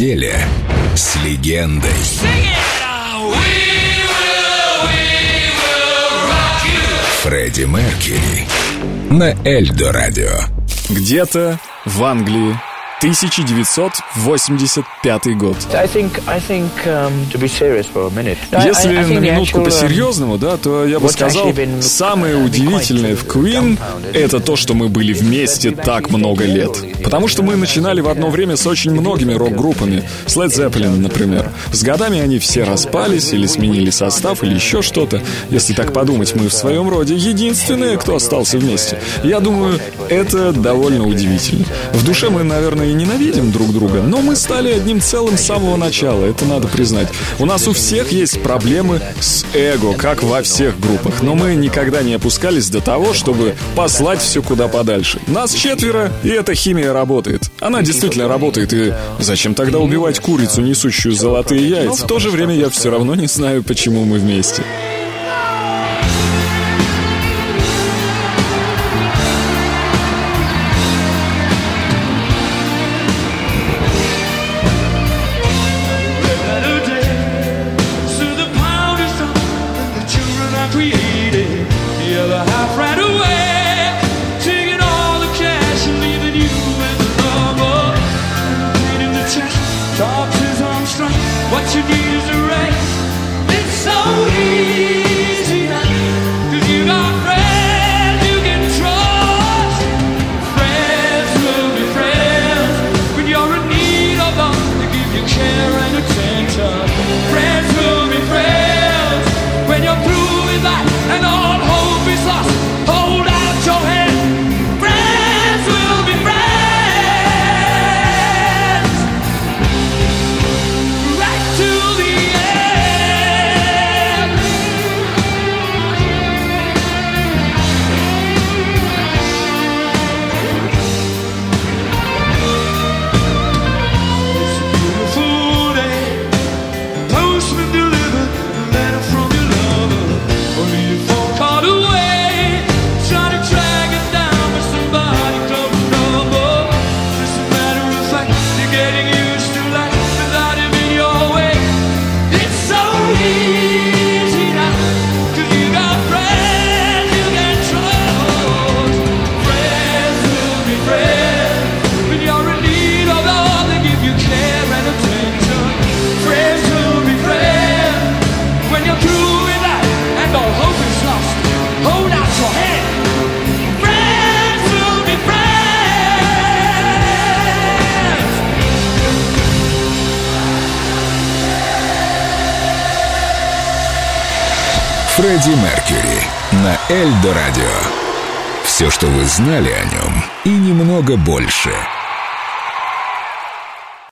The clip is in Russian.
неделе с легендой. Фредди Меркьюри на Эльдо Радио. Где-то в Англии 1985 год. Если на минутку по-серьезному, да, то я бы сказал, самое удивительное в Queen — это то, что мы были вместе так много лет. Потому что мы начинали в одно время с очень многими рок-группами. С Led Zeppelin, например. С годами они все распались или сменили состав, или еще что-то. Если так подумать, мы в своем роде единственные, кто остался вместе. Я думаю, это довольно удивительно. В душе мы, наверное, и ненавидим друг друга, но мы стали одним целым с самого начала, это надо признать. У нас у всех есть проблемы с эго, как во всех группах, но мы никогда не опускались до того, чтобы послать все куда подальше. Нас четверо, и эта химия работает. Она действительно работает, и зачем тогда убивать курицу, несущую золотые яйца? В то же время я все равно не знаю, почему мы вместе. Attitude is a erased. It's so easy. Фредди Меркьюри на Эльдо Радио. Все, что вы знали о нем, и немного больше –